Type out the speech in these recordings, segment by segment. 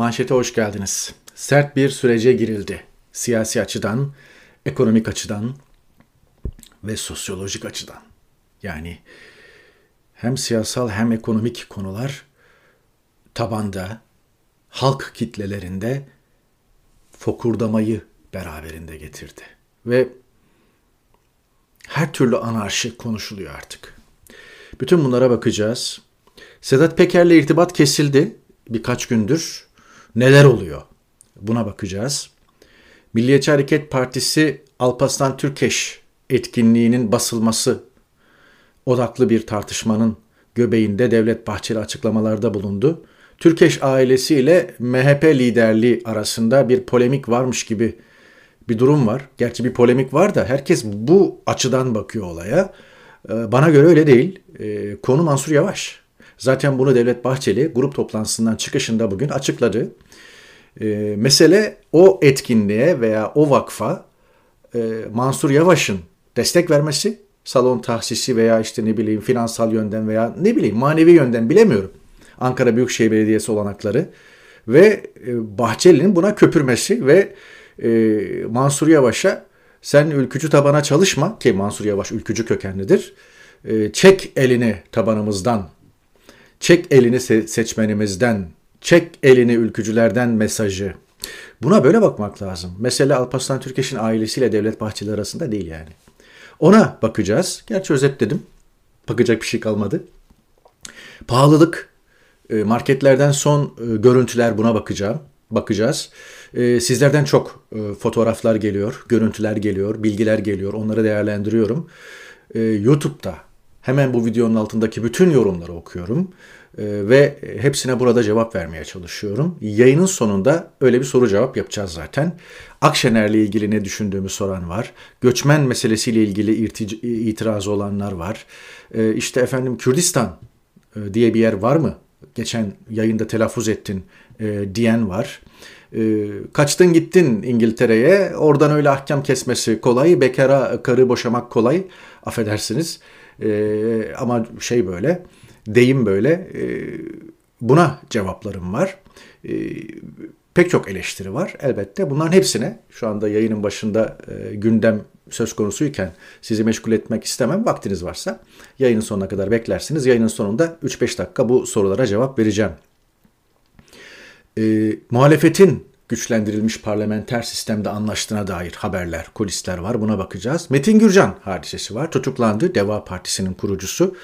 Manşete hoş geldiniz. Sert bir sürece girildi. Siyasi açıdan, ekonomik açıdan ve sosyolojik açıdan. Yani hem siyasal hem ekonomik konular tabanda, halk kitlelerinde fokurdamayı beraberinde getirdi. Ve her türlü anarşi konuşuluyor artık. Bütün bunlara bakacağız. Sedat Peker'le irtibat kesildi birkaç gündür. Neler oluyor? Buna bakacağız. Milliyetçi Hareket Partisi Alparslan Türkeş etkinliğinin basılması odaklı bir tartışmanın göbeğinde Devlet Bahçeli açıklamalarda bulundu. Türkeş ailesiyle MHP liderliği arasında bir polemik varmış gibi bir durum var. Gerçi bir polemik var da herkes bu açıdan bakıyor olaya. Ee, bana göre öyle değil. Ee, konu Mansur Yavaş. Zaten bunu Devlet Bahçeli grup toplantısından çıkışında bugün açıkladı. Ee, mesele o etkinliğe veya o vakfa e, Mansur Yavaş'ın destek vermesi, salon tahsisi veya işte ne bileyim finansal yönden veya ne bileyim manevi yönden bilemiyorum. Ankara Büyükşehir Belediyesi olanakları ve e, Bahçeli'nin buna köpürmesi ve e, Mansur Yavaş'a sen ülkücü tabana çalışma ki Mansur Yavaş ülkücü kökenlidir. E, çek elini tabanımızdan, çek elini se- seçmenimizden, çek elini ülkücülerden mesajı. Buna böyle bakmak lazım. Mesele Alparslan Türkeş'in ailesiyle Devlet Bahçeli arasında değil yani. Ona bakacağız. Gerçi özetledim. Bakacak bir şey kalmadı. Pahalılık, e, marketlerden son e, görüntüler buna bakacağım. Bakacağız. E, sizlerden çok fotoğraflar geliyor, görüntüler geliyor, bilgiler geliyor. Onları değerlendiriyorum. YouTube'da hemen bu videonun altındaki bütün yorumları okuyorum ve hepsine burada cevap vermeye çalışıyorum. Yayının sonunda öyle bir soru cevap yapacağız zaten. Akşener'le ilgili ne düşündüğümü soran var. Göçmen meselesiyle ilgili itirazı olanlar var. İşte efendim Kürdistan diye bir yer var mı? geçen yayında telaffuz ettin e, diyen var. E, kaçtın gittin İngiltere'ye oradan öyle ahkam kesmesi kolay bekara karı boşamak kolay affedersiniz e, ama şey böyle deyim böyle e, buna cevaplarım var. E, pek çok eleştiri var elbette. Bunların hepsine şu anda yayının başında e, gündem söz konusuyken sizi meşgul etmek istemem. Vaktiniz varsa yayının sonuna kadar beklersiniz. Yayının sonunda 3-5 dakika bu sorulara cevap vereceğim. E, muhalefetin güçlendirilmiş parlamenter sistemde anlaştığına dair haberler, kulisler var. Buna bakacağız. Metin Gürcan hadisesi var. Tutuklandı. Deva Partisi'nin kurucusu.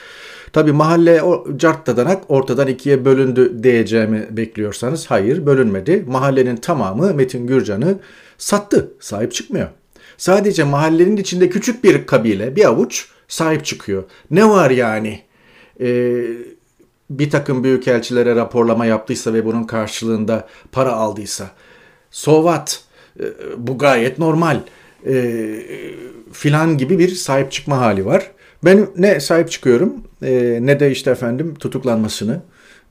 Tabi mahalle o carttadanak ortadan ikiye bölündü diyeceğimi bekliyorsanız hayır bölünmedi. Mahallenin tamamı Metin Gürcan'ı sattı. Sahip çıkmıyor. Sadece mahallenin içinde küçük bir kabile, bir avuç sahip çıkıyor. Ne var yani? Ee, bir takım büyükelçilere raporlama yaptıysa ve bunun karşılığında para aldıysa. Sovat, ee, bu gayet normal e, filan gibi bir sahip çıkma hali var. Ben ne sahip çıkıyorum e, ne de işte efendim tutuklanmasını,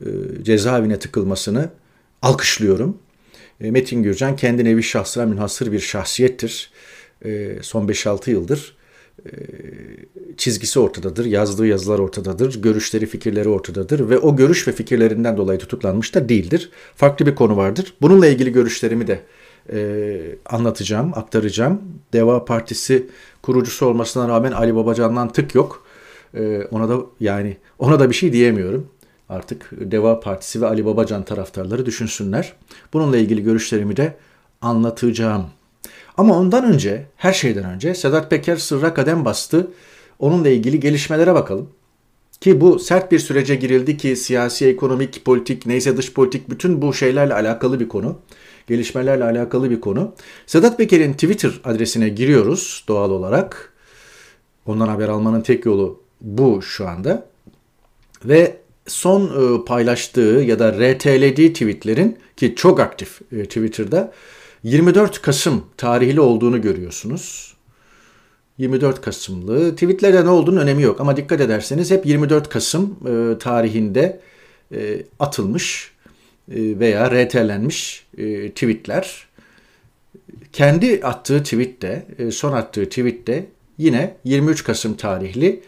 e, cezaevine tıkılmasını alkışlıyorum. E, Metin Gürcan kendi nevi şahsına münhasır bir şahsiyettir. E, son 5-6 yıldır e, çizgisi ortadadır, yazdığı yazılar ortadadır, görüşleri, fikirleri ortadadır ve o görüş ve fikirlerinden dolayı tutuklanmış da değildir. Farklı bir konu vardır. Bununla ilgili görüşlerimi de e, anlatacağım, aktaracağım. Deva Partisi kurucusu olmasına rağmen Ali Babacan'dan tık yok. E, ona da yani ona da bir şey diyemiyorum. Artık Deva Partisi ve Ali Babacan taraftarları düşünsünler. Bununla ilgili görüşlerimi de anlatacağım. Ama ondan önce, her şeyden önce Sedat Peker sırra kadem bastı. Onunla ilgili gelişmelere bakalım. Ki bu sert bir sürece girildi ki siyasi, ekonomik, politik, neyse dış politik bütün bu şeylerle alakalı bir konu. Gelişmelerle alakalı bir konu. Sedat Peker'in Twitter adresine giriyoruz doğal olarak. Ondan haber almanın tek yolu bu şu anda. Ve son e, paylaştığı ya da RT'lediği tweetlerin ki çok aktif e, Twitter'da 24 Kasım tarihli olduğunu görüyorsunuz. 24 Kasımlı. Tweetlerde ne olduğunu önemi yok ama dikkat ederseniz hep 24 Kasım e, tarihinde e, atılmış e, veya RT'lenmiş e, tweetler. Kendi attığı tweette, e, son attığı tweette yine 23 Kasım tarihli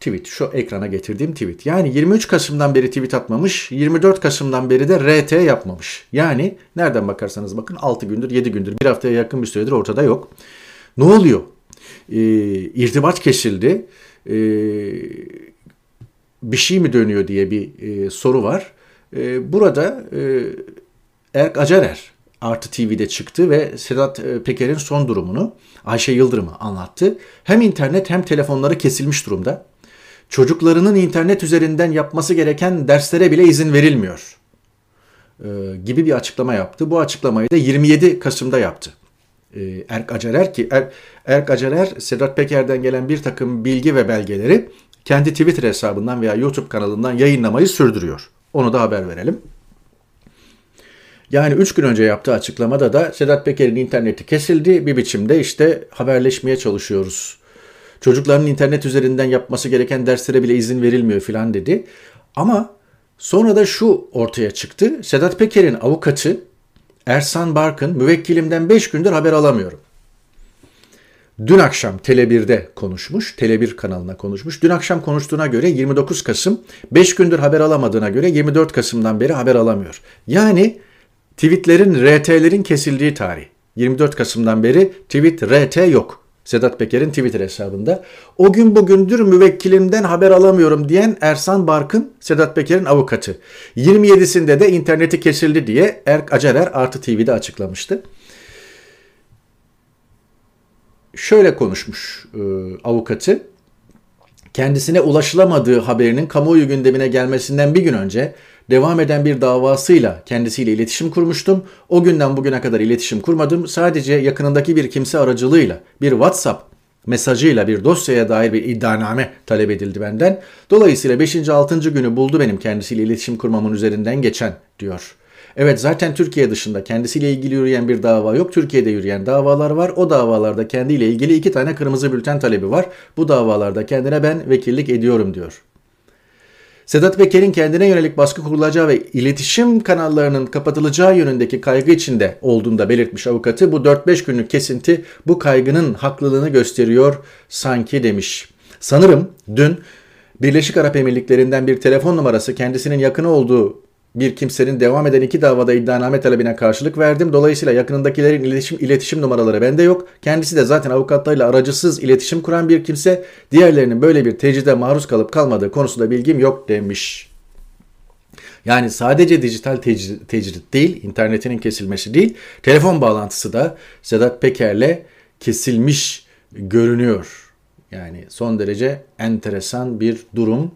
tweet. Şu ekrana getirdiğim tweet. Yani 23 Kasım'dan beri tweet atmamış, 24 Kasım'dan beri de RT yapmamış. Yani nereden bakarsanız bakın 6 gündür, 7 gündür, bir haftaya yakın bir süredir ortada yok. Ne oluyor? Ee, irtibat kesildi. Ee, bir şey mi dönüyor diye bir e, soru var. E, burada e, Erk Acarer Artı TV'de çıktı ve Sedat e, Peker'in son durumunu Ayşe Yıldırım'a anlattı. Hem internet hem telefonları kesilmiş durumda. Çocuklarının internet üzerinden yapması gereken derslere bile izin verilmiyor e, gibi bir açıklama yaptı. Bu açıklamayı da 27 Kasım'da yaptı. E, Erk Acarer ki er, Erk Acarer Sedat Peker'den gelen bir takım bilgi ve belgeleri kendi Twitter hesabından veya YouTube kanalından yayınlamayı sürdürüyor. Onu da haber verelim. Yani 3 gün önce yaptığı açıklamada da Sedat Peker'in interneti kesildi. Bir biçimde işte haberleşmeye çalışıyoruz. Çocukların internet üzerinden yapması gereken derslere bile izin verilmiyor filan dedi. Ama sonra da şu ortaya çıktı. Sedat Peker'in avukatı Ersan Barkın müvekkilimden 5 gündür haber alamıyorum. Dün akşam Tele1'de konuşmuş, Tele1 kanalına konuşmuş. Dün akşam konuştuğuna göre 29 Kasım, 5 gündür haber alamadığına göre 24 Kasım'dan beri haber alamıyor. Yani tweetlerin, RT'lerin kesildiği tarih. 24 Kasım'dan beri tweet, RT yok. Sedat Peker'in Twitter hesabında. O gün bugündür müvekkilimden haber alamıyorum diyen Ersan Barkın, Sedat Peker'in avukatı. 27'sinde de interneti kesildi diye Erk Acarer Artı TV'de açıklamıştı. Şöyle konuşmuş e, avukatı. Kendisine ulaşılamadığı haberinin kamuoyu gündemine gelmesinden bir gün önce devam eden bir davasıyla kendisiyle iletişim kurmuştum. O günden bugüne kadar iletişim kurmadım. Sadece yakınındaki bir kimse aracılığıyla bir WhatsApp mesajıyla bir dosyaya dair bir iddianame talep edildi benden. Dolayısıyla 5. 6. günü buldu benim kendisiyle iletişim kurmamın üzerinden geçen diyor. Evet zaten Türkiye dışında kendisiyle ilgili yürüyen bir dava yok. Türkiye'de yürüyen davalar var. O davalarda kendiyle ilgili iki tane kırmızı bülten talebi var. Bu davalarda kendine ben vekillik ediyorum diyor. Sedat Peker'in kendine yönelik baskı kurulacağı ve iletişim kanallarının kapatılacağı yönündeki kaygı içinde olduğunu da belirtmiş avukatı. Bu 4-5 günlük kesinti bu kaygının haklılığını gösteriyor sanki demiş. Sanırım dün Birleşik Arap Emirlikleri'nden bir telefon numarası kendisinin yakını olduğu bir kimsenin devam eden iki davada iddianame talebine karşılık verdim. Dolayısıyla yakınındakilerin iletişim, iletişim numaraları bende yok. Kendisi de zaten avukatlarıyla aracısız iletişim kuran bir kimse. Diğerlerinin böyle bir tecride maruz kalıp kalmadığı konusunda bilgim yok demiş. Yani sadece dijital tecrit, tecrit değil, internetinin kesilmesi değil, telefon bağlantısı da Sedat Peker'le kesilmiş görünüyor. Yani son derece enteresan bir durum.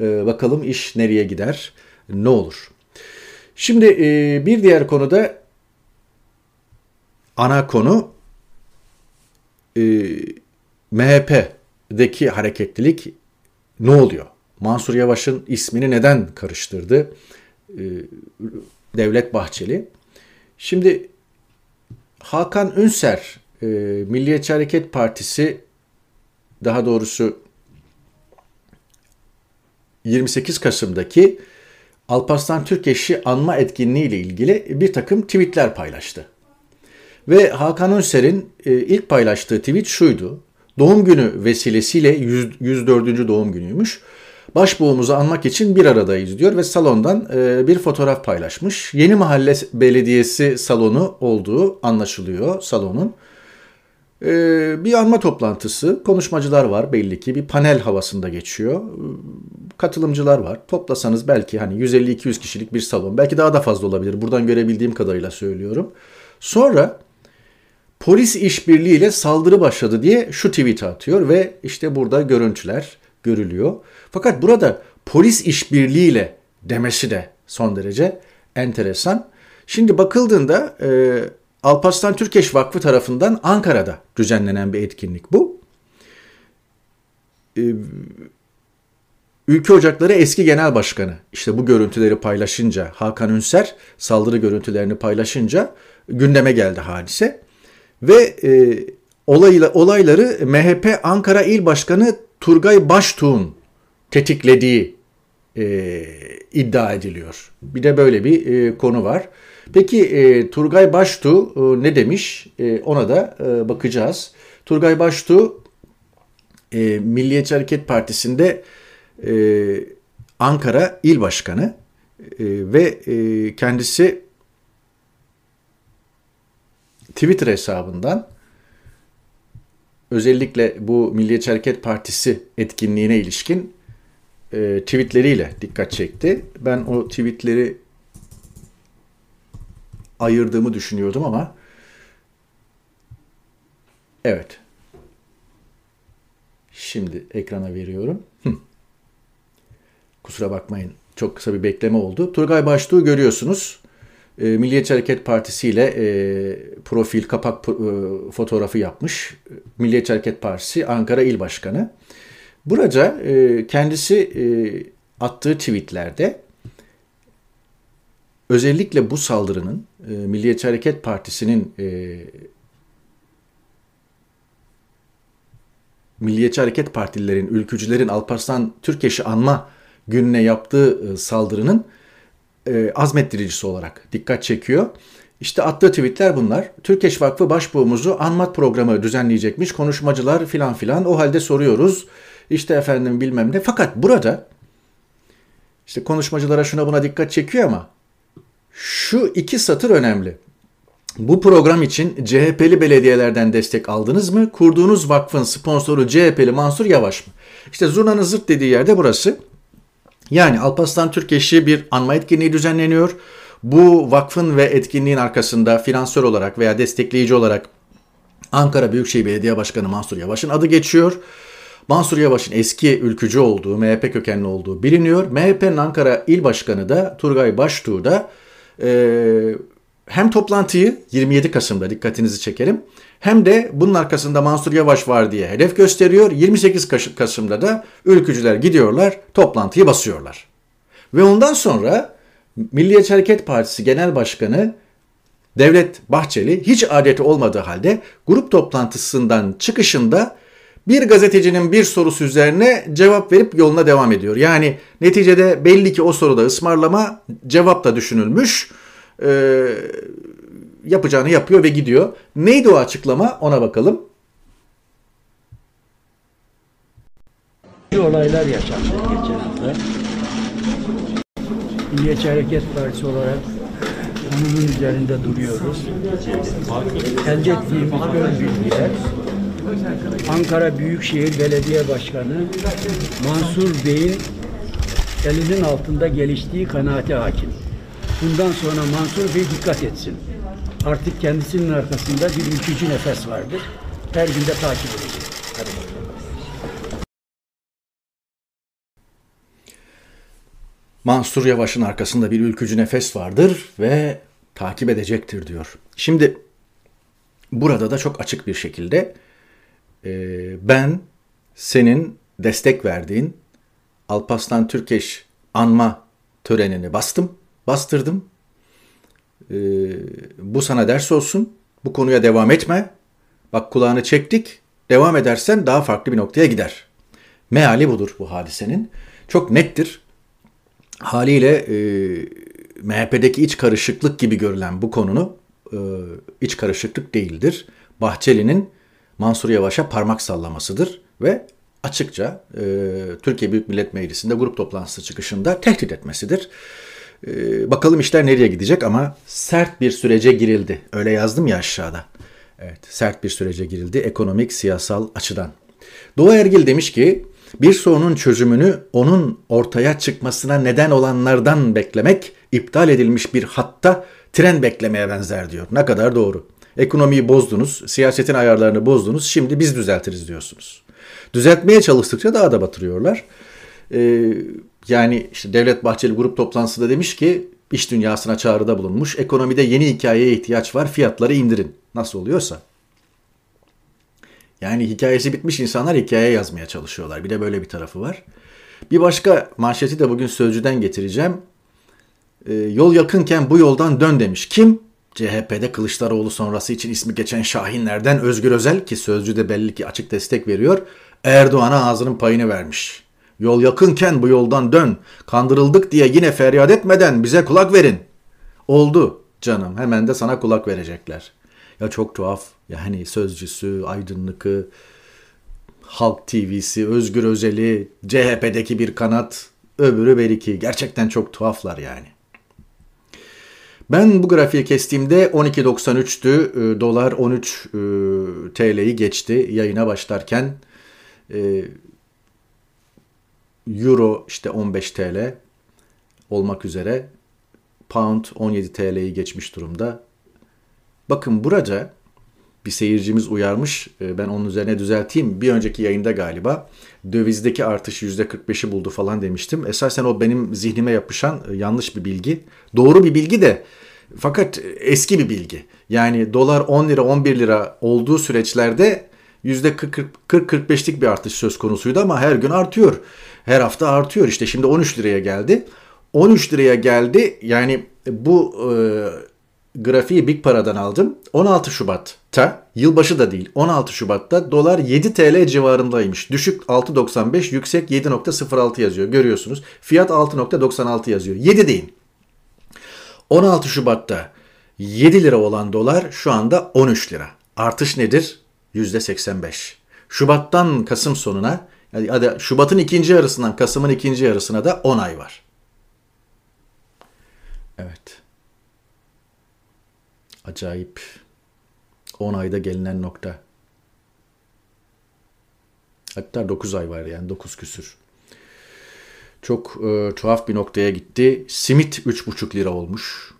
Ee, bakalım iş nereye gider, ne olur? Şimdi e, bir diğer konuda ana konu e, MHP'deki hareketlilik ne oluyor? Mansur Yavaş'ın ismini neden karıştırdı? E, Devlet Bahçeli. Şimdi Hakan Ünser, e, Milliyetçi Hareket Partisi daha doğrusu 28 Kasım'daki Alparslan Türkeş'i anma etkinliği ile ilgili bir takım tweetler paylaştı. Ve Hakan Önser'in e, ilk paylaştığı tweet şuydu. Doğum günü vesilesiyle 104. doğum günüymüş. Başbuğumuzu anmak için bir aradayız diyor ve salondan e, bir fotoğraf paylaşmış. Yeni Mahalle Belediyesi salonu olduğu anlaşılıyor salonun. E, bir anma toplantısı, konuşmacılar var belli ki bir panel havasında geçiyor katılımcılar var. Toplasanız belki hani 150-200 kişilik bir salon. Belki daha da fazla olabilir. Buradan görebildiğim kadarıyla söylüyorum. Sonra polis işbirliğiyle saldırı başladı diye şu tweet atıyor ve işte burada görüntüler görülüyor. Fakat burada polis işbirliğiyle demesi de son derece enteresan. Şimdi bakıldığında e, Alparslan Türkeş Vakfı tarafından Ankara'da düzenlenen bir etkinlik bu. E, Ülke Ocakları eski genel başkanı işte bu görüntüleri paylaşınca Hakan Ünser saldırı görüntülerini paylaşınca gündeme geldi hadise ve e, olayla, olayları MHP Ankara İl Başkanı Turgay Baştuğ'un tetiklediği e, iddia ediliyor. Bir de böyle bir e, konu var. Peki e, Turgay Baştuğ e, ne demiş? E, ona da e, bakacağız. Turgay Baştuğ e, Milliyetçi Hareket Partisi'nde e, Ankara İl Başkanı e, ve e, kendisi Twitter hesabından özellikle bu Milliyetçi Hareket Partisi etkinliğine ilişkin e, tweetleriyle dikkat çekti. Ben o tweetleri ayırdığımı düşünüyordum ama evet. Şimdi ekrana veriyorum. Kusura bakmayın. Çok kısa bir bekleme oldu. Turgay Baştuğ'u görüyorsunuz. E, Milliyetçi Hareket Partisi ile e, profil kapak e, fotoğrafı yapmış. Milliyetçi Hareket Partisi Ankara İl Başkanı. Burada e, kendisi e, attığı tweetlerde özellikle bu saldırının e, Milliyetçi Hareket Partisi'nin e, Milliyetçi Hareket Partililerin, ülkücülerin Alparslan Türkeş'i anma gününe yaptığı e, saldırının e, azmettiricisi olarak dikkat çekiyor. İşte attığı tweetler bunlar. Türkeş Vakfı Başbuğumuzu anmat programı düzenleyecekmiş. Konuşmacılar filan filan. O halde soruyoruz. İşte efendim bilmem ne. Fakat burada işte konuşmacılara şuna buna dikkat çekiyor ama şu iki satır önemli. Bu program için CHP'li belediyelerden destek aldınız mı? Kurduğunuz vakfın sponsoru CHP'li Mansur Yavaş mı? İşte zurnanın zırt dediği yerde burası. Yani Alparslan Türkeş'i bir anma etkinliği düzenleniyor. Bu vakfın ve etkinliğin arkasında finansör olarak veya destekleyici olarak Ankara Büyükşehir Belediye Başkanı Mansur Yavaş'ın adı geçiyor. Mansur Yavaş'ın eski ülkücü olduğu, MHP kökenli olduğu biliniyor. MHP'nin Ankara İl Başkanı da Turgay Baştuğ da e, hem toplantıyı 27 Kasım'da dikkatinizi çekerim hem de bunun arkasında Mansur Yavaş var diye hedef gösteriyor. 28 Kasım'da da ülkücüler gidiyorlar toplantıyı basıyorlar. Ve ondan sonra Milliyetçi Hareket Partisi Genel Başkanı Devlet Bahçeli hiç adeti olmadığı halde grup toplantısından çıkışında bir gazetecinin bir sorusu üzerine cevap verip yoluna devam ediyor. Yani neticede belli ki o soruda ısmarlama cevap da düşünülmüş. Ee, yapacağını yapıyor ve gidiyor. Neydi o açıklama ona bakalım. olaylar yaşandı geçen hafta. Milliyetçi Hareket Partisi olarak konunun üzerinde duruyoruz. Elde ettiğimiz ön bilgiler Ankara Büyükşehir Belediye Başkanı Mansur Bey'in elinin altında geliştiği kanaati hakim. Bundan sonra Mansur Bey dikkat etsin. Artık kendisinin arkasında bir ülkücü nefes vardır. Her günde takip edecek. Hadi Mansur Yavaş'ın arkasında bir ülkücü nefes vardır ve takip edecektir diyor. Şimdi burada da çok açık bir şekilde e, ben senin destek verdiğin Alpaslan Türkeş anma törenini bastım, bastırdım. E, bu sana ders olsun. Bu konuya devam etme. Bak kulağını çektik. Devam edersen daha farklı bir noktaya gider. Meali budur bu hadisenin. Çok nettir. Haliyle e, MHP'deki iç karışıklık gibi görülen bu konunu e, iç karışıklık değildir. Bahçeli'nin Mansur Yavaş'a parmak sallamasıdır ve açıkça e, Türkiye Büyük Millet Meclisi'nde grup toplantısı çıkışında tehdit etmesidir. E, bakalım işler nereye gidecek ama sert bir sürece girildi. Öyle yazdım ya aşağıda. Evet, sert bir sürece girildi ekonomik, siyasal açıdan. Doğu Ergil demiş ki, bir sorunun çözümünü onun ortaya çıkmasına neden olanlardan beklemek, iptal edilmiş bir hatta tren beklemeye benzer diyor. Ne kadar doğru. Ekonomiyi bozdunuz, siyasetin ayarlarını bozdunuz, şimdi biz düzeltiriz diyorsunuz. Düzeltmeye çalıştıkça daha da batırıyorlar. Ee, yani işte Devlet Bahçeli grup toplantısında demiş ki iş dünyasına çağrıda bulunmuş. Ekonomide yeni hikayeye ihtiyaç var, fiyatları indirin. Nasıl oluyorsa. Yani hikayesi bitmiş insanlar hikaye yazmaya çalışıyorlar. Bir de böyle bir tarafı var. Bir başka manşeti de bugün Sözcü'den getireceğim. Ee, yol yakınken bu yoldan dön demiş. Kim? CHP'de Kılıçdaroğlu sonrası için ismi geçen Şahinlerden Özgür Özel ki sözcü de belli ki açık destek veriyor. Erdoğan'a ağzının payını vermiş. Yol yakınken bu yoldan dön. Kandırıldık diye yine feryat etmeden bize kulak verin. Oldu canım hemen de sana kulak verecekler. Ya çok tuhaf yani sözcüsü, aydınlıkı Halk TV'si, Özgür Özel'i, CHP'deki bir kanat, öbürü Beriki. Gerçekten çok tuhaflar yani. Ben bu grafiği kestiğimde 12.93'tü. Ee, dolar 13 e, TL'yi geçti yayına başlarken. E, Euro işte 15 TL olmak üzere. Pound 17 TL'yi geçmiş durumda. Bakın burada bir seyircimiz uyarmış. E, ben onun üzerine düzelteyim. Bir önceki yayında galiba dövizdeki artış %45'i buldu falan demiştim. Esasen o benim zihnime yapışan e, yanlış bir bilgi. Doğru bir bilgi de fakat eski bir bilgi. Yani dolar 10 lira 11 lira olduğu süreçlerde %40-45'lik bir artış söz konusuydu ama her gün artıyor. Her hafta artıyor. İşte şimdi 13 liraya geldi. 13 liraya geldi. Yani bu e, grafiği Big Para'dan aldım. 16 Şubat'ta, yılbaşı da değil, 16 Şubat'ta dolar 7 TL civarındaymış. Düşük 6.95, yüksek 7.06 yazıyor. Görüyorsunuz. Fiyat 6.96 yazıyor. 7 deyin. 16 Şubat'ta 7 lira olan dolar şu anda 13 lira. Artış nedir? %85. Şubat'tan Kasım sonuna, yani Şubat'ın ikinci yarısından Kasım'ın ikinci yarısına da 10 ay var. Evet. Acayip. 10 ayda gelinen nokta. Hatta 9 ay var yani 9 küsür. Çok e, tuhaf bir noktaya gitti. Simit 3,5 lira olmuş.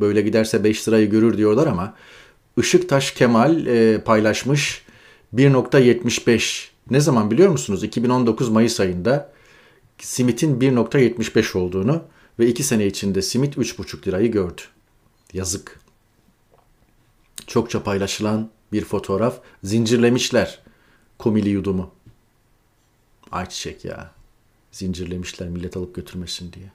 Böyle giderse 5 lirayı görür diyorlar ama Işıktaş Kemal e, paylaşmış 1.75. Ne zaman biliyor musunuz? 2019 Mayıs ayında simitin 1.75 olduğunu ve 2 sene içinde simit 3,5 lirayı gördü. Yazık çokça paylaşılan bir fotoğraf. Zincirlemişler komili yudumu. Ayçiçek ya. Zincirlemişler millet alıp götürmesin diye.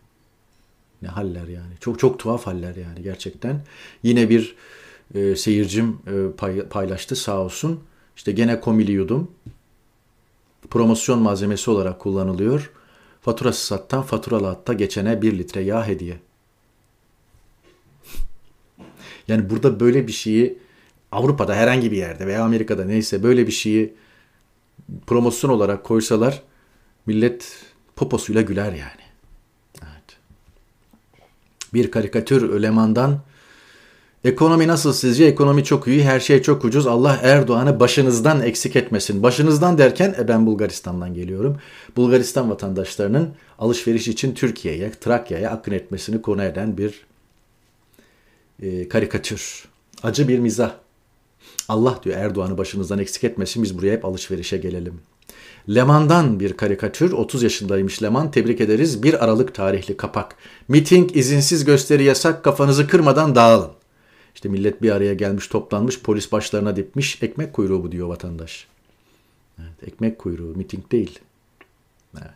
Ne haller yani. Çok çok tuhaf haller yani gerçekten. Yine bir e, seyircim e, pay, paylaştı sağ olsun. İşte gene komili yudum. Promosyon malzemesi olarak kullanılıyor. Faturası sattan faturalı hatta geçene bir litre yağ hediye. Yani burada böyle bir şeyi Avrupa'da herhangi bir yerde veya Amerika'da neyse böyle bir şeyi promosyon olarak koysalar millet poposuyla güler yani. Evet. Bir karikatür Leman'dan Ekonomi nasıl sizce? Ekonomi çok iyi, her şey çok ucuz. Allah Erdoğan'ı başınızdan eksik etmesin. Başınızdan derken e ben Bulgaristan'dan geliyorum. Bulgaristan vatandaşlarının alışveriş için Türkiye'ye, Trakya'ya akın etmesini konu eden bir e, karikatür. Acı bir mizah. Allah diyor Erdoğan'ı başınızdan eksik etmesin biz buraya hep alışverişe gelelim. Leman'dan bir karikatür. 30 yaşındaymış Leman. Tebrik ederiz. 1 Aralık tarihli kapak. Miting, izinsiz gösteri yasak. Kafanızı kırmadan dağılın. İşte millet bir araya gelmiş, toplanmış, polis başlarına dipmiş. Ekmek kuyruğu bu diyor vatandaş. Evet, ekmek kuyruğu, miting değil. Evet.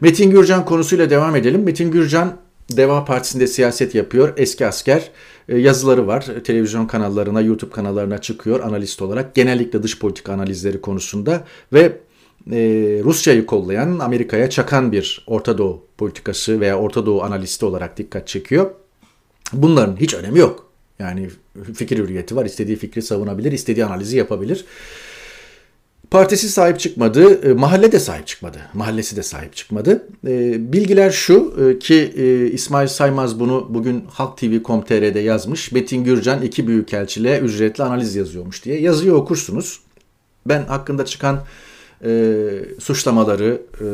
Metin Gürcan konusuyla devam edelim. Metin Gürcan Deva Partisi'nde siyaset yapıyor. Eski asker. E, yazıları var. Televizyon kanallarına, YouTube kanallarına çıkıyor analist olarak. Genellikle dış politika analizleri konusunda ve e, Rusya'yı kollayan, Amerika'ya çakan bir Orta Doğu politikası veya Orta Doğu analisti olarak dikkat çekiyor. Bunların hiç önemi yok. Yani fikir hürriyeti var. İstediği fikri savunabilir, istediği analizi yapabilir. Partisi sahip çıkmadı, e, mahalle de sahip çıkmadı, mahallesi de sahip çıkmadı. E, bilgiler şu e, ki İsmail Saymaz bunu bugün Halk TV.com.tr'de yazmış. Metin Gürcan iki büyükelçiliğe ücretli analiz yazıyormuş diye. Yazıyı okursunuz. Ben hakkında çıkan e, suçlamaları, e,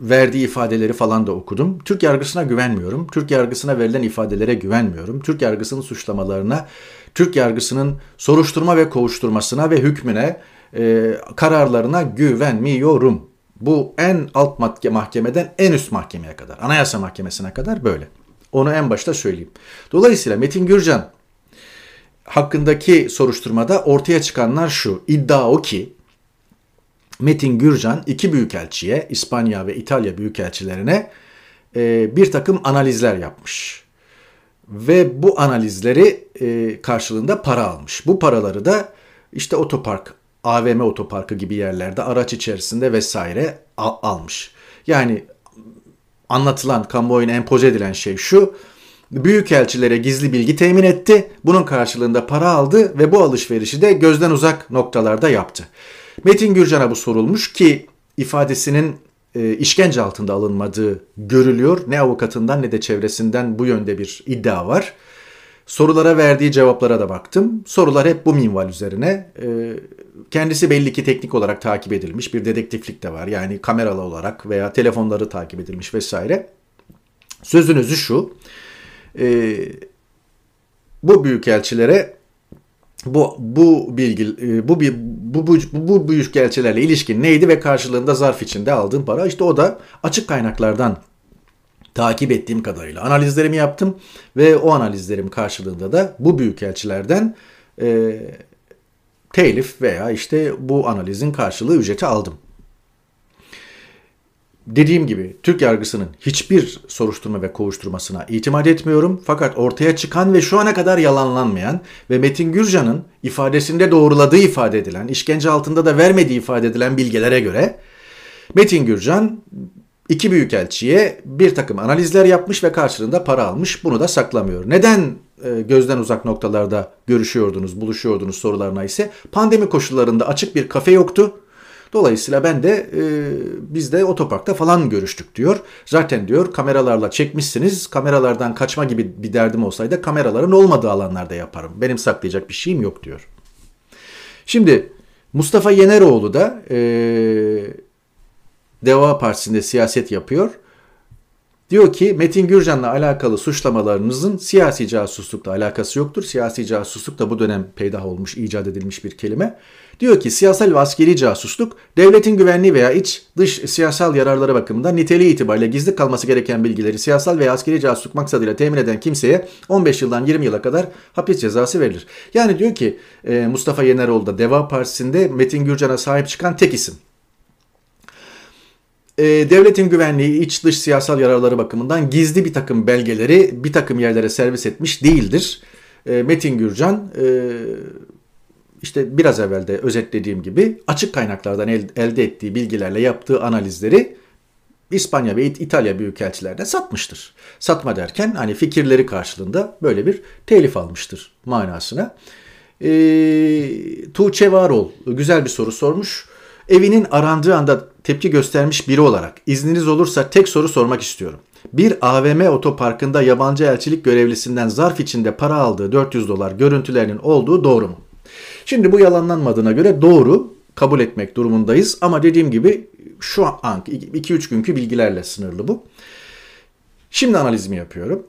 verdiği ifadeleri falan da okudum. Türk yargısına güvenmiyorum. Türk yargısına verilen ifadelere güvenmiyorum. Türk yargısının suçlamalarına, Türk yargısının soruşturma ve kovuşturmasına ve hükmüne e, kararlarına güvenmiyorum. Bu en alt mahkemeden en üst mahkemeye kadar, anayasa mahkemesine kadar böyle. Onu en başta söyleyeyim. Dolayısıyla Metin Gürcan hakkındaki soruşturmada ortaya çıkanlar şu. İddia o ki Metin Gürcan iki büyükelçiye, İspanya ve İtalya büyükelçilerine e, bir takım analizler yapmış. Ve bu analizleri e, karşılığında para almış. Bu paraları da işte otopark AVM otoparkı gibi yerlerde araç içerisinde vesaire al- almış. Yani anlatılan, kamuoyuna empoze edilen şey şu. Büyükelçilere gizli bilgi temin etti. Bunun karşılığında para aldı ve bu alışverişi de gözden uzak noktalarda yaptı. Metin Gürcan'a bu sorulmuş ki ifadesinin e, işkence altında alınmadığı görülüyor. Ne avukatından ne de çevresinden bu yönde bir iddia var. Sorulara verdiği cevaplara da baktım. Sorular hep bu minval üzerine. E, kendisi belli ki teknik olarak takip edilmiş. Bir dedektiflik de var. Yani kameralı olarak veya telefonları takip edilmiş vesaire. Sözünüzü şu. E, bu büyükelçilere bu bu bilgi e, bu bu bu bu büyükelçilerle ilişkin neydi ve karşılığında zarf içinde aldığım para işte o da açık kaynaklardan takip ettiğim kadarıyla analizlerimi yaptım ve o analizlerim karşılığında da bu büyükelçilerden e, telif veya işte bu analizin karşılığı ücreti aldım. Dediğim gibi Türk yargısının hiçbir soruşturma ve kovuşturmasına itimat etmiyorum. Fakat ortaya çıkan ve şu ana kadar yalanlanmayan ve Metin Gürcan'ın ifadesinde doğruladığı ifade edilen, işkence altında da vermediği ifade edilen bilgilere göre Metin Gürcan iki büyükelçiye bir takım analizler yapmış ve karşılığında para almış. Bunu da saklamıyor. Neden e, gözden uzak noktalarda görüşüyordunuz, buluşuyordunuz sorularına ise pandemi koşullarında açık bir kafe yoktu. Dolayısıyla ben de e, biz de otoparkta falan görüştük diyor. Zaten diyor kameralarla çekmişsiniz. Kameralardan kaçma gibi bir derdim olsaydı kameraların olmadığı alanlarda yaparım. Benim saklayacak bir şeyim yok diyor. Şimdi Mustafa Yeneroğlu da e, Deva Partisi'nde siyaset yapıyor. Diyor ki Metin Gürcan'la alakalı suçlamalarınızın siyasi casuslukla alakası yoktur. Siyasi casusluk da bu dönem peydah olmuş, icat edilmiş bir kelime. Diyor ki siyasal ve askeri casusluk devletin güvenliği veya iç dış siyasal yararları bakımından niteliği itibariyle gizli kalması gereken bilgileri siyasal veya askeri casusluk maksadıyla temin eden kimseye 15 yıldan 20 yıla kadar hapis cezası verilir. Yani diyor ki e, Mustafa Yeneroğlu da Deva Partisi'nde Metin Gürcan'a sahip çıkan tek isim e, devletin güvenliği, iç dış siyasal yararları bakımından gizli bir takım belgeleri bir takım yerlere servis etmiş değildir. E, Metin Gürcan e, işte biraz evvel de özetlediğim gibi açık kaynaklardan el, elde ettiği bilgilerle yaptığı analizleri İspanya ve İtalya büyükelçilerine satmıştır. Satma derken hani fikirleri karşılığında böyle bir telif almıştır manasına. E, Tuğçe Varol güzel bir soru sormuş. Evinin arandığı anda tepki göstermiş biri olarak izniniz olursa tek soru sormak istiyorum. Bir AVM otoparkında yabancı elçilik görevlisinden zarf içinde para aldığı 400 dolar görüntülerinin olduğu doğru mu? Şimdi bu yalanlanmadığına göre doğru kabul etmek durumundayız ama dediğim gibi şu an 2-3 günkü bilgilerle sınırlı bu. Şimdi analizimi yapıyorum.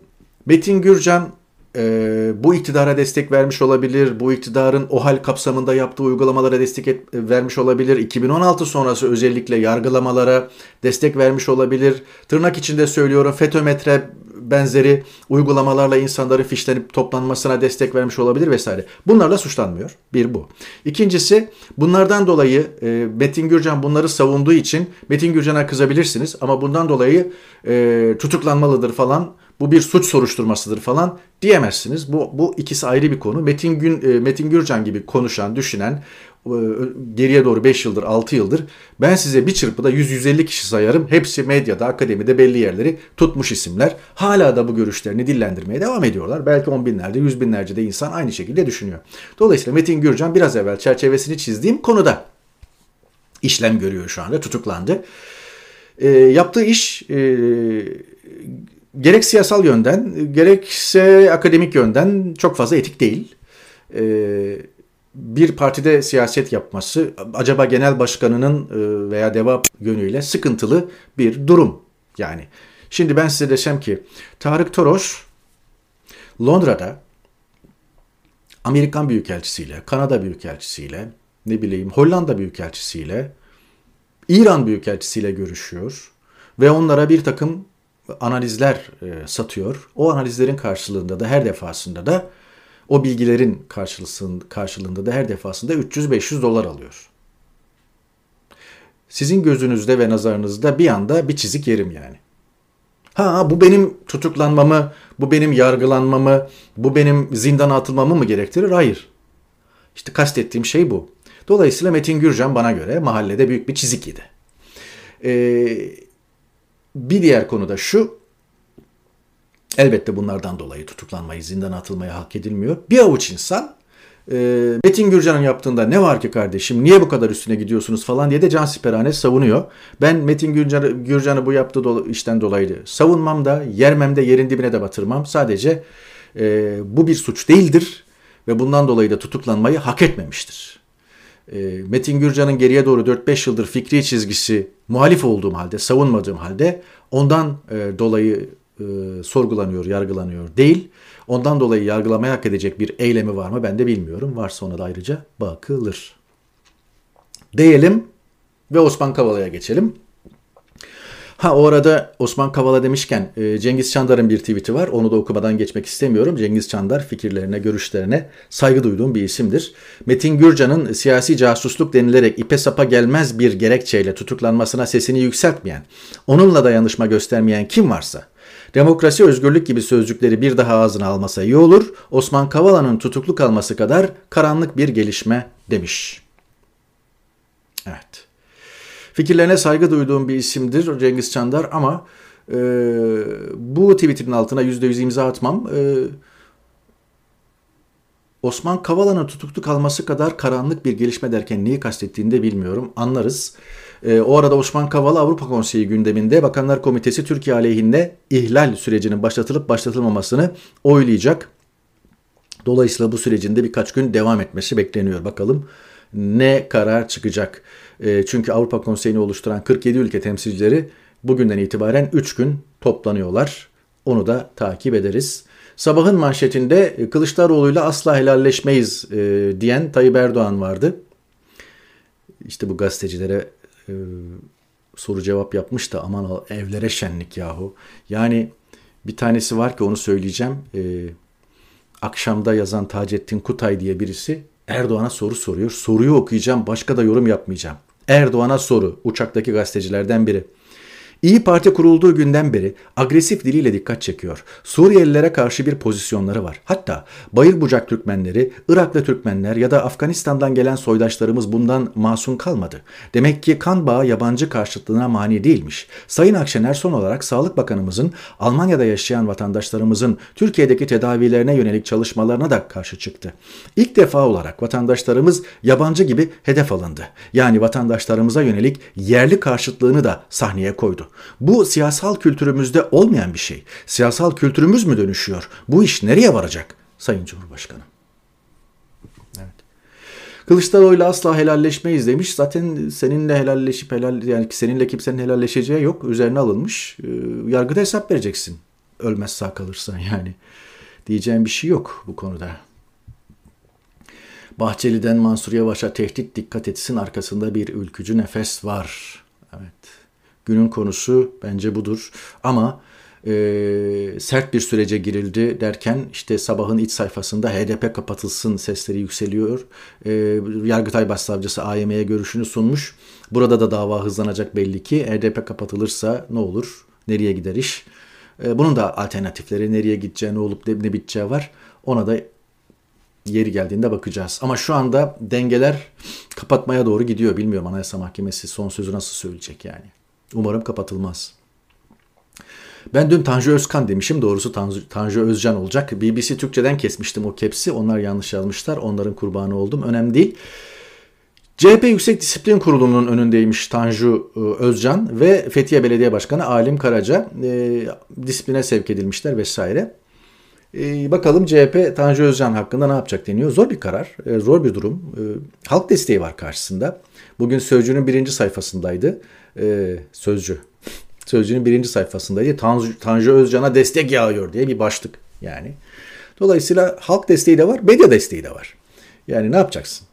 Betin Gürcan e, bu iktidara destek vermiş olabilir. Bu iktidarın o hal kapsamında yaptığı uygulamalara destek et, vermiş olabilir. 2016 sonrası özellikle yargılamalara destek vermiş olabilir. Tırnak içinde söylüyorum FETÖ-METRE benzeri uygulamalarla insanların fişlenip toplanmasına destek vermiş olabilir vesaire. Bunlarla suçlanmıyor. Bir bu. İkincisi bunlardan dolayı e, Metin Gürcan bunları savunduğu için Metin Gürcan'a kızabilirsiniz ama bundan dolayı e, tutuklanmalıdır falan bu bir suç soruşturmasıdır falan diyemezsiniz. Bu, bu ikisi ayrı bir konu. Metin, Gün, e, Metin Gürcan gibi konuşan, düşünen, e, geriye doğru 5 yıldır 6 yıldır ben size bir çırpıda 100-150 kişi sayarım. Hepsi medyada, akademide belli yerleri tutmuş isimler. Hala da bu görüşlerini dillendirmeye devam ediyorlar. Belki on binlerce, yüz binlerce de insan aynı şekilde düşünüyor. Dolayısıyla Metin Gürcan biraz evvel çerçevesini çizdiğim konuda işlem görüyor şu anda, tutuklandı. E, yaptığı iş e, gerek siyasal yönden gerekse akademik yönden çok fazla etik değil. Ee, bir partide siyaset yapması acaba genel başkanının e, veya deva yönüyle sıkıntılı bir durum. Yani şimdi ben size desem ki Tarık Toros Londra'da Amerikan Büyükelçisiyle, Kanada Büyükelçisiyle, ne bileyim Hollanda Büyükelçisiyle, İran Büyükelçisiyle görüşüyor ve onlara bir takım analizler e, satıyor. O analizlerin karşılığında da her defasında da o bilgilerin karşılığında da her defasında 300-500 dolar alıyor. Sizin gözünüzde ve nazarınızda bir anda bir çizik yerim yani. Ha bu benim tutuklanmamı, bu benim yargılanmamı, bu benim zindana atılmamı mı gerektirir? Hayır. İşte kastettiğim şey bu. Dolayısıyla Metin Gürcan bana göre mahallede büyük bir çizik yedi. Ee, bir diğer konu da şu. Elbette bunlardan dolayı tutuklanmayı, zindana atılmayı hak edilmiyor. Bir avuç insan e, Metin Gürcan'ın yaptığında ne var ki kardeşim niye bu kadar üstüne gidiyorsunuz falan diye de Can Siperhane savunuyor. Ben Metin Gürcan'ı, Gürcan'ı bu yaptığı do- işten dolayı savunmam da yermem de yerin dibine de batırmam. Sadece e, bu bir suç değildir ve bundan dolayı da tutuklanmayı hak etmemiştir. E, Metin Gürcan'ın geriye doğru 4-5 yıldır fikri çizgisi muhalif olduğum halde, savunmadığım halde ondan e, dolayı e, sorgulanıyor, yargılanıyor değil. Ondan dolayı yargılamaya hak edecek bir eylemi var mı ben de bilmiyorum. Varsa ona da ayrıca bakılır. Diyelim ve Osman Kavala'ya geçelim. Ha o arada Osman Kavala demişken e, Cengiz Çandar'ın bir tweet'i var. Onu da okumadan geçmek istemiyorum. Cengiz Çandar fikirlerine, görüşlerine saygı duyduğum bir isimdir. Metin Gürcan'ın siyasi casusluk denilerek ipe sapa gelmez bir gerekçeyle tutuklanmasına sesini yükseltmeyen, onunla dayanışma göstermeyen kim varsa Demokrasi, özgürlük gibi sözcükleri bir daha ağzına almasa iyi olur. Osman Kavala'nın tutuklu kalması kadar karanlık bir gelişme demiş. Evet. Fikirlerine saygı duyduğum bir isimdir Cengiz Çandar ama e, bu tweetinin altına %100 imza atmam. E, Osman Kavala'nın tutuklu kalması kadar karanlık bir gelişme derken neyi kastettiğini de bilmiyorum. Anlarız. E, o arada Osman Kavala Avrupa Konseyi gündeminde Bakanlar Komitesi Türkiye aleyhinde ihlal sürecinin başlatılıp başlatılmamasını oylayacak. Dolayısıyla bu sürecin de birkaç gün devam etmesi bekleniyor. Bakalım ne karar çıkacak. E, çünkü Avrupa Konseyi'ni oluşturan 47 ülke temsilcileri bugünden itibaren 3 gün toplanıyorlar. Onu da takip ederiz. Sabahın manşetinde Kılıçdaroğlu'yla asla helalleşmeyiz e, diyen Tayyip Erdoğan vardı. İşte bu gazetecilere e, soru cevap yapmış da aman evlere şenlik yahu. Yani bir tanesi var ki onu söyleyeceğim. E, akşamda yazan Taceddin Kutay diye birisi Erdoğan'a soru soruyor. Soruyu okuyacağım başka da yorum yapmayacağım. Erdoğan'a soru uçaktaki gazetecilerden biri. İyi Parti kurulduğu günden beri agresif diliyle dikkat çekiyor. Suriyelilere karşı bir pozisyonları var. Hatta Bayır Bucak Türkmenleri, Iraklı Türkmenler ya da Afganistan'dan gelen soydaşlarımız bundan masum kalmadı. Demek ki kan bağı yabancı karşıtlığına mani değilmiş. Sayın Akşener son olarak Sağlık Bakanımızın Almanya'da yaşayan vatandaşlarımızın Türkiye'deki tedavilerine yönelik çalışmalarına da karşı çıktı. İlk defa olarak vatandaşlarımız yabancı gibi hedef alındı. Yani vatandaşlarımıza yönelik yerli karşıtlığını da sahneye koydu. Bu siyasal kültürümüzde olmayan bir şey. Siyasal kültürümüz mü dönüşüyor? Bu iş nereye varacak Sayın Cumhurbaşkanı? Evet. Kılıçdaroğlu'yla asla helalleşmeyiz demiş. Zaten seninle helalleşip helal yani seninle kimsenin helalleşeceği yok. Üzerine alınmış. Ee, yargıda hesap vereceksin. Ölmez sağ kalırsan yani. Diyeceğim bir şey yok bu konuda. Bahçeli'den Mansur Yavaş'a tehdit dikkat etsin arkasında bir ülkücü nefes var. Evet. Günün konusu bence budur. Ama e, sert bir sürece girildi derken işte sabahın iç sayfasında HDP kapatılsın sesleri yükseliyor. E, Yargıtay Başsavcısı AYM'ye görüşünü sunmuş. Burada da dava hızlanacak belli ki. HDP kapatılırsa ne olur? Nereye gider iş? E, bunun da alternatifleri nereye gideceği, ne olup ne, biteceği var. Ona da yeri geldiğinde bakacağız. Ama şu anda dengeler kapatmaya doğru gidiyor. Bilmiyorum Anayasa Mahkemesi son sözü nasıl söyleyecek yani. Umarım kapatılmaz. Ben dün Tanju Özkan demişim. Doğrusu Tanju, Tanju Özcan olacak. BBC Türkçe'den kesmiştim o kepsi. Onlar yanlış yazmışlar. Onların kurbanı oldum. Önemli değil. CHP Yüksek Disiplin Kurulu'nun önündeymiş Tanju e, Özcan ve Fethiye Belediye Başkanı Alim Karaca e, disipline sevk edilmişler vesaire. E, bakalım CHP Tanju Özcan hakkında ne yapacak deniyor. Zor bir karar, e, zor bir durum. E, halk desteği var karşısında. Bugün Sözcü'nün birinci sayfasındaydı e, Sözcü. Sözcü'nün birinci sayfasındaydı. Tanju, Tanju Özcan'a destek yağıyor diye bir başlık yani. Dolayısıyla halk desteği de var, medya desteği de var. Yani ne yapacaksın?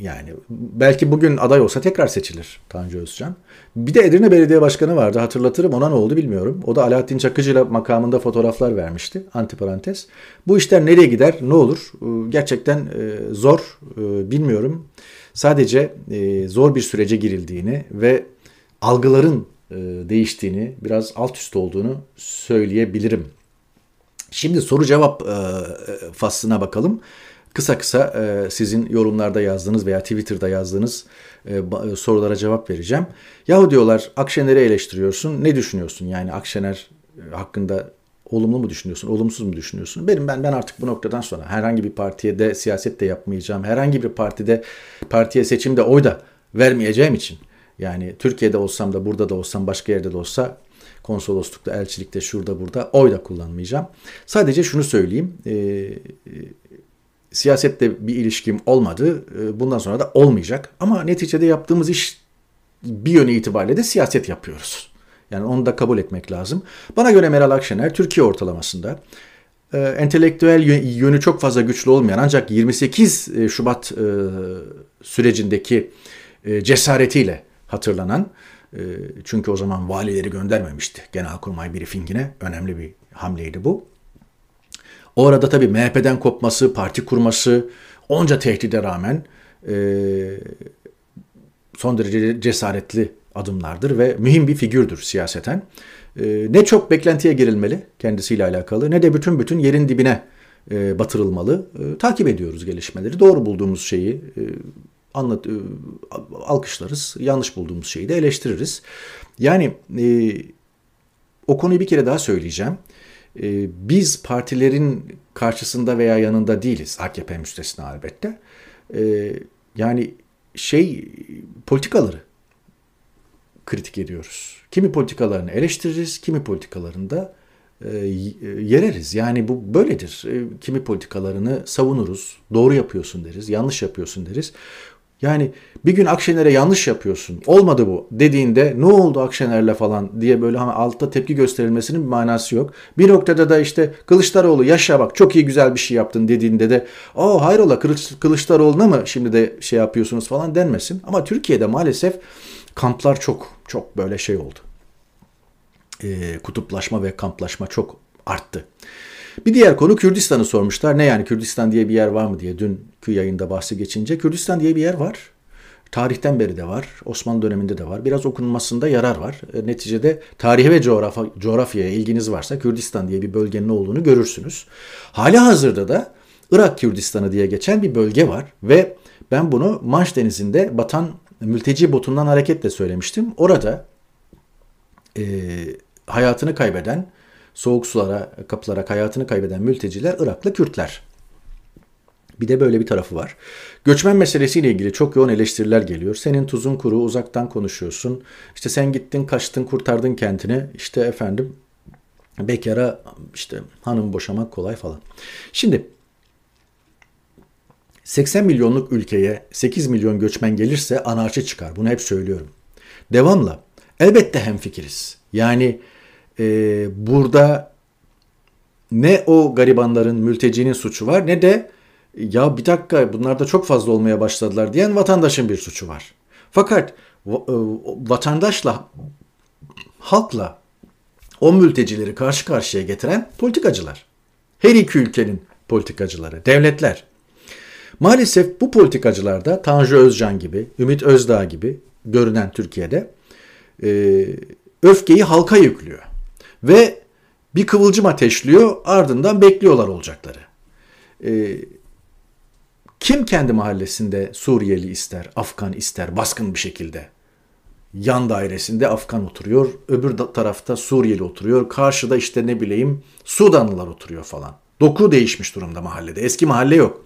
Yani belki bugün aday olsa tekrar seçilir Tanju Özcan. Bir de Edirne Belediye Başkanı vardı hatırlatırım ona ne oldu bilmiyorum. O da Alaaddin Çakıcı ile makamında fotoğraflar vermişti antiparantez. Bu işler nereye gider ne olur ee, gerçekten e, zor e, bilmiyorum. Sadece e, zor bir sürece girildiğini ve algıların değiştiğini biraz alt üst olduğunu söyleyebilirim. Şimdi soru cevap faslına bakalım. Kısa kısa e, sizin yorumlarda yazdığınız veya Twitter'da yazdığınız e, e, sorulara cevap vereceğim. Yahu diyorlar Akşener'i eleştiriyorsun. Ne düşünüyorsun? Yani Akşener hakkında Olumlu mu düşünüyorsun, olumsuz mu düşünüyorsun? Benim ben ben artık bu noktadan sonra herhangi bir partiye de siyaset de yapmayacağım. Herhangi bir partide partiye seçimde oy da vermeyeceğim için. Yani Türkiye'de olsam da burada da olsam başka yerde de olsa konsoloslukta, elçilikte, şurada burada oy da kullanmayacağım. Sadece şunu söyleyeyim. E, e, siyasette bir ilişkim olmadı. E, bundan sonra da olmayacak. Ama neticede yaptığımız iş bir yönü itibariyle de siyaset yapıyoruz. Yani onu da kabul etmek lazım. Bana göre Meral Akşener Türkiye ortalamasında e, entelektüel yönü çok fazla güçlü olmayan ancak 28 e, Şubat sürecindeki cesaretiyle hatırlanan çünkü o zaman valileri göndermemişti Genelkurmay briefingine önemli bir hamleydi bu. O arada tabii MHP'den kopması, parti kurması onca tehdide rağmen e, son derece cesaretli adımlardır ve mühim bir figürdür siyaseten. E, ne çok beklentiye girilmeli kendisiyle alakalı ne de bütün bütün yerin dibine e, batırılmalı. E, takip ediyoruz gelişmeleri. Doğru bulduğumuz şeyi e, anlat e, alkışlarız. Yanlış bulduğumuz şeyi de eleştiririz. Yani e, o konuyu bir kere daha söyleyeceğim. E, biz partilerin karşısında veya yanında değiliz. AKP müstesna elbette. E, yani şey politikaları kritik ediyoruz. Kimi politikalarını eleştiririz, kimi politikalarında e, yereriz. Yani bu böyledir. E, kimi politikalarını savunuruz. Doğru yapıyorsun deriz, yanlış yapıyorsun deriz. Yani bir gün Akşener'e yanlış yapıyorsun. Olmadı bu dediğinde ne oldu Akşener'le falan diye böyle hani altta tepki gösterilmesinin bir manası yok. Bir noktada da işte Kılıçdaroğlu yaşa bak çok iyi güzel bir şey yaptın dediğinde de o hayrola Kılıçdaroğlu'na mı şimdi de şey yapıyorsunuz falan denmesin. Ama Türkiye'de maalesef kamplar çok çok böyle şey oldu. E, kutuplaşma ve kamplaşma çok arttı. Bir diğer konu Kürdistan'ı sormuşlar. Ne yani Kürdistan diye bir yer var mı diye dünkü yayında bahsi geçince. Kürdistan diye bir yer var. Tarihten beri de var. Osmanlı döneminde de var. Biraz okunmasında yarar var. E, neticede tarihe ve coğrafya, coğrafyaya ilginiz varsa Kürdistan diye bir bölgenin olduğunu görürsünüz. Hali hazırda da Irak Kürdistanı diye geçen bir bölge var ve ben bunu Manş Denizi'nde batan mülteci botundan hareketle söylemiştim. Orada e, hayatını kaybeden soğuk sulara kapılarak hayatını kaybeden mülteciler Iraklı Kürtler. Bir de böyle bir tarafı var. Göçmen meselesiyle ilgili çok yoğun eleştiriler geliyor. Senin tuzun kuru, uzaktan konuşuyorsun. İşte sen gittin, kaçtın, kurtardın kentini. İşte efendim bekara işte hanım boşamak kolay falan. Şimdi 80 milyonluk ülkeye 8 milyon göçmen gelirse anarşi çıkar. Bunu hep söylüyorum. Devamla elbette hemfikiriz. Yani e, burada ne o garibanların, mültecinin suçu var ne de ya bir dakika bunlar da çok fazla olmaya başladılar diyen vatandaşın bir suçu var. Fakat e, vatandaşla, halkla o mültecileri karşı karşıya getiren politikacılar. Her iki ülkenin politikacıları, devletler. Maalesef bu politikacılarda Tanju Özcan gibi, Ümit Özdağ gibi görünen Türkiye'de e, öfkeyi halka yüklüyor. Ve bir kıvılcım ateşliyor ardından bekliyorlar olacakları. E, kim kendi mahallesinde Suriyeli ister, Afgan ister baskın bir şekilde? Yan dairesinde Afgan oturuyor, öbür tarafta Suriyeli oturuyor, karşıda işte ne bileyim Sudanlılar oturuyor falan. Doku değişmiş durumda mahallede. Eski mahalle yok.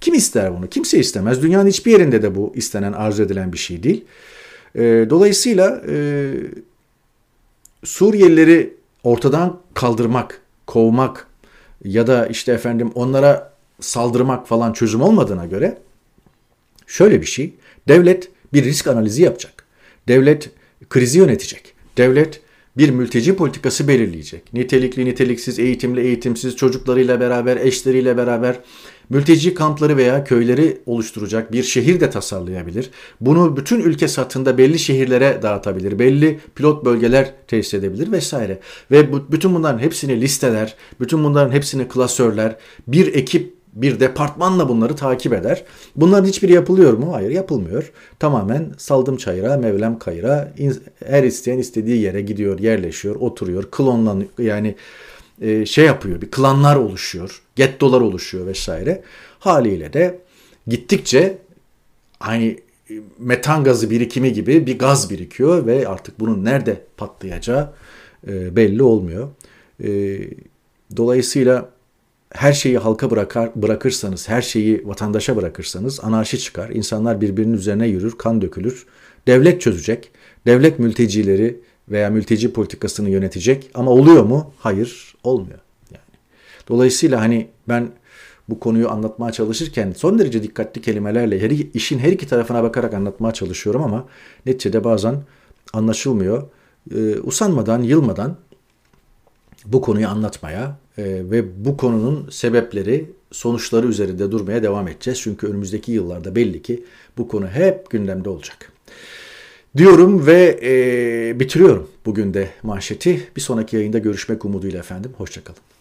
Kim ister bunu? Kimse istemez. Dünyanın hiçbir yerinde de bu istenen, arzu edilen bir şey değil. E, dolayısıyla e, Suriyelileri ortadan kaldırmak, kovmak ya da işte efendim onlara saldırmak falan çözüm olmadığına göre şöyle bir şey. Devlet bir risk analizi yapacak. Devlet krizi yönetecek. Devlet bir mülteci politikası belirleyecek. Nitelikli, niteliksiz, eğitimli, eğitimsiz çocuklarıyla beraber, eşleriyle beraber mülteci kampları veya köyleri oluşturacak bir şehir de tasarlayabilir. Bunu bütün ülke satında belli şehirlere dağıtabilir. Belli pilot bölgeler tesis edebilir vesaire. Ve bu, bütün bunların hepsini listeler, bütün bunların hepsini klasörler, bir ekip bir departmanla bunları takip eder. Bunların hiçbiri yapılıyor mu? Hayır yapılmıyor. Tamamen saldım çayıra, mevlem kayıra. Her isteyen istediği yere gidiyor, yerleşiyor, oturuyor, klonlanıyor. Yani e, şey yapıyor, bir klanlar oluşuyor, gettolar oluşuyor vesaire. Haliyle de gittikçe aynı e, metan gazı birikimi gibi bir gaz birikiyor ve artık bunun nerede patlayacağı e, belli olmuyor. Dolayısıyla her şeyi halka bırakar, bırakırsanız, her şeyi vatandaşa bırakırsanız anarşi çıkar. İnsanlar birbirinin üzerine yürür, kan dökülür. Devlet çözecek. Devlet mültecileri veya mülteci politikasını yönetecek. Ama oluyor mu? Hayır, olmuyor. Yani. Dolayısıyla hani ben bu konuyu anlatmaya çalışırken son derece dikkatli kelimelerle her, işin her iki tarafına bakarak anlatmaya çalışıyorum ama neticede bazen anlaşılmıyor. Ee, usanmadan, yılmadan bu konuyu anlatmaya e, ve bu konunun sebepleri, sonuçları üzerinde durmaya devam edeceğiz. Çünkü önümüzdeki yıllarda belli ki bu konu hep gündemde olacak. Diyorum ve e, bitiriyorum bugün de manşeti. Bir sonraki yayında görüşmek umuduyla efendim. Hoşçakalın.